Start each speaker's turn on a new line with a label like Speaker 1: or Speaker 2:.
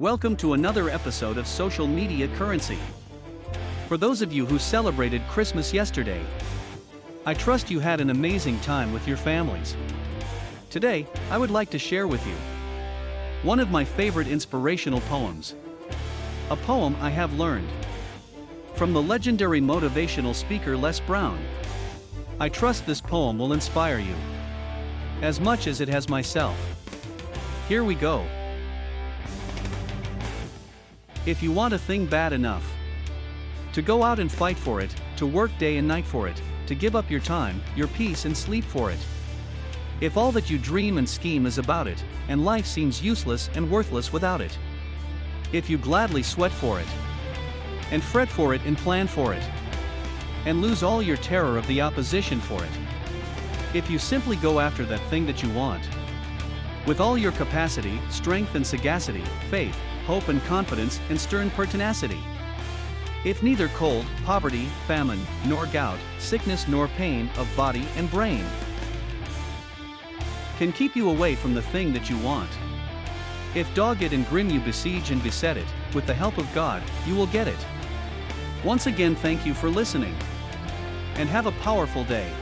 Speaker 1: Welcome to another episode of Social Media Currency. For those of you who celebrated Christmas yesterday, I trust you had an amazing time with your families. Today, I would like to share with you one of my favorite inspirational poems. A poem I have learned from the legendary motivational speaker Les Brown. I trust this poem will inspire you as much as it has myself. Here we go. If you want a thing bad enough to go out and fight for it, to work day and night for it, to give up your time, your peace, and sleep for it. If all that you dream and scheme is about it, and life seems useless and worthless without it. If you gladly sweat for it, and fret for it and plan for it, and lose all your terror of the opposition for it. If you simply go after that thing that you want, with all your capacity, strength, and sagacity, faith, hope and confidence, and stern pertinacity. If neither cold, poverty, famine, nor gout, sickness nor pain of body and brain can keep you away from the thing that you want. If dogged and grim you besiege and beset it, with the help of God, you will get it. Once again, thank you for listening. And have a powerful day.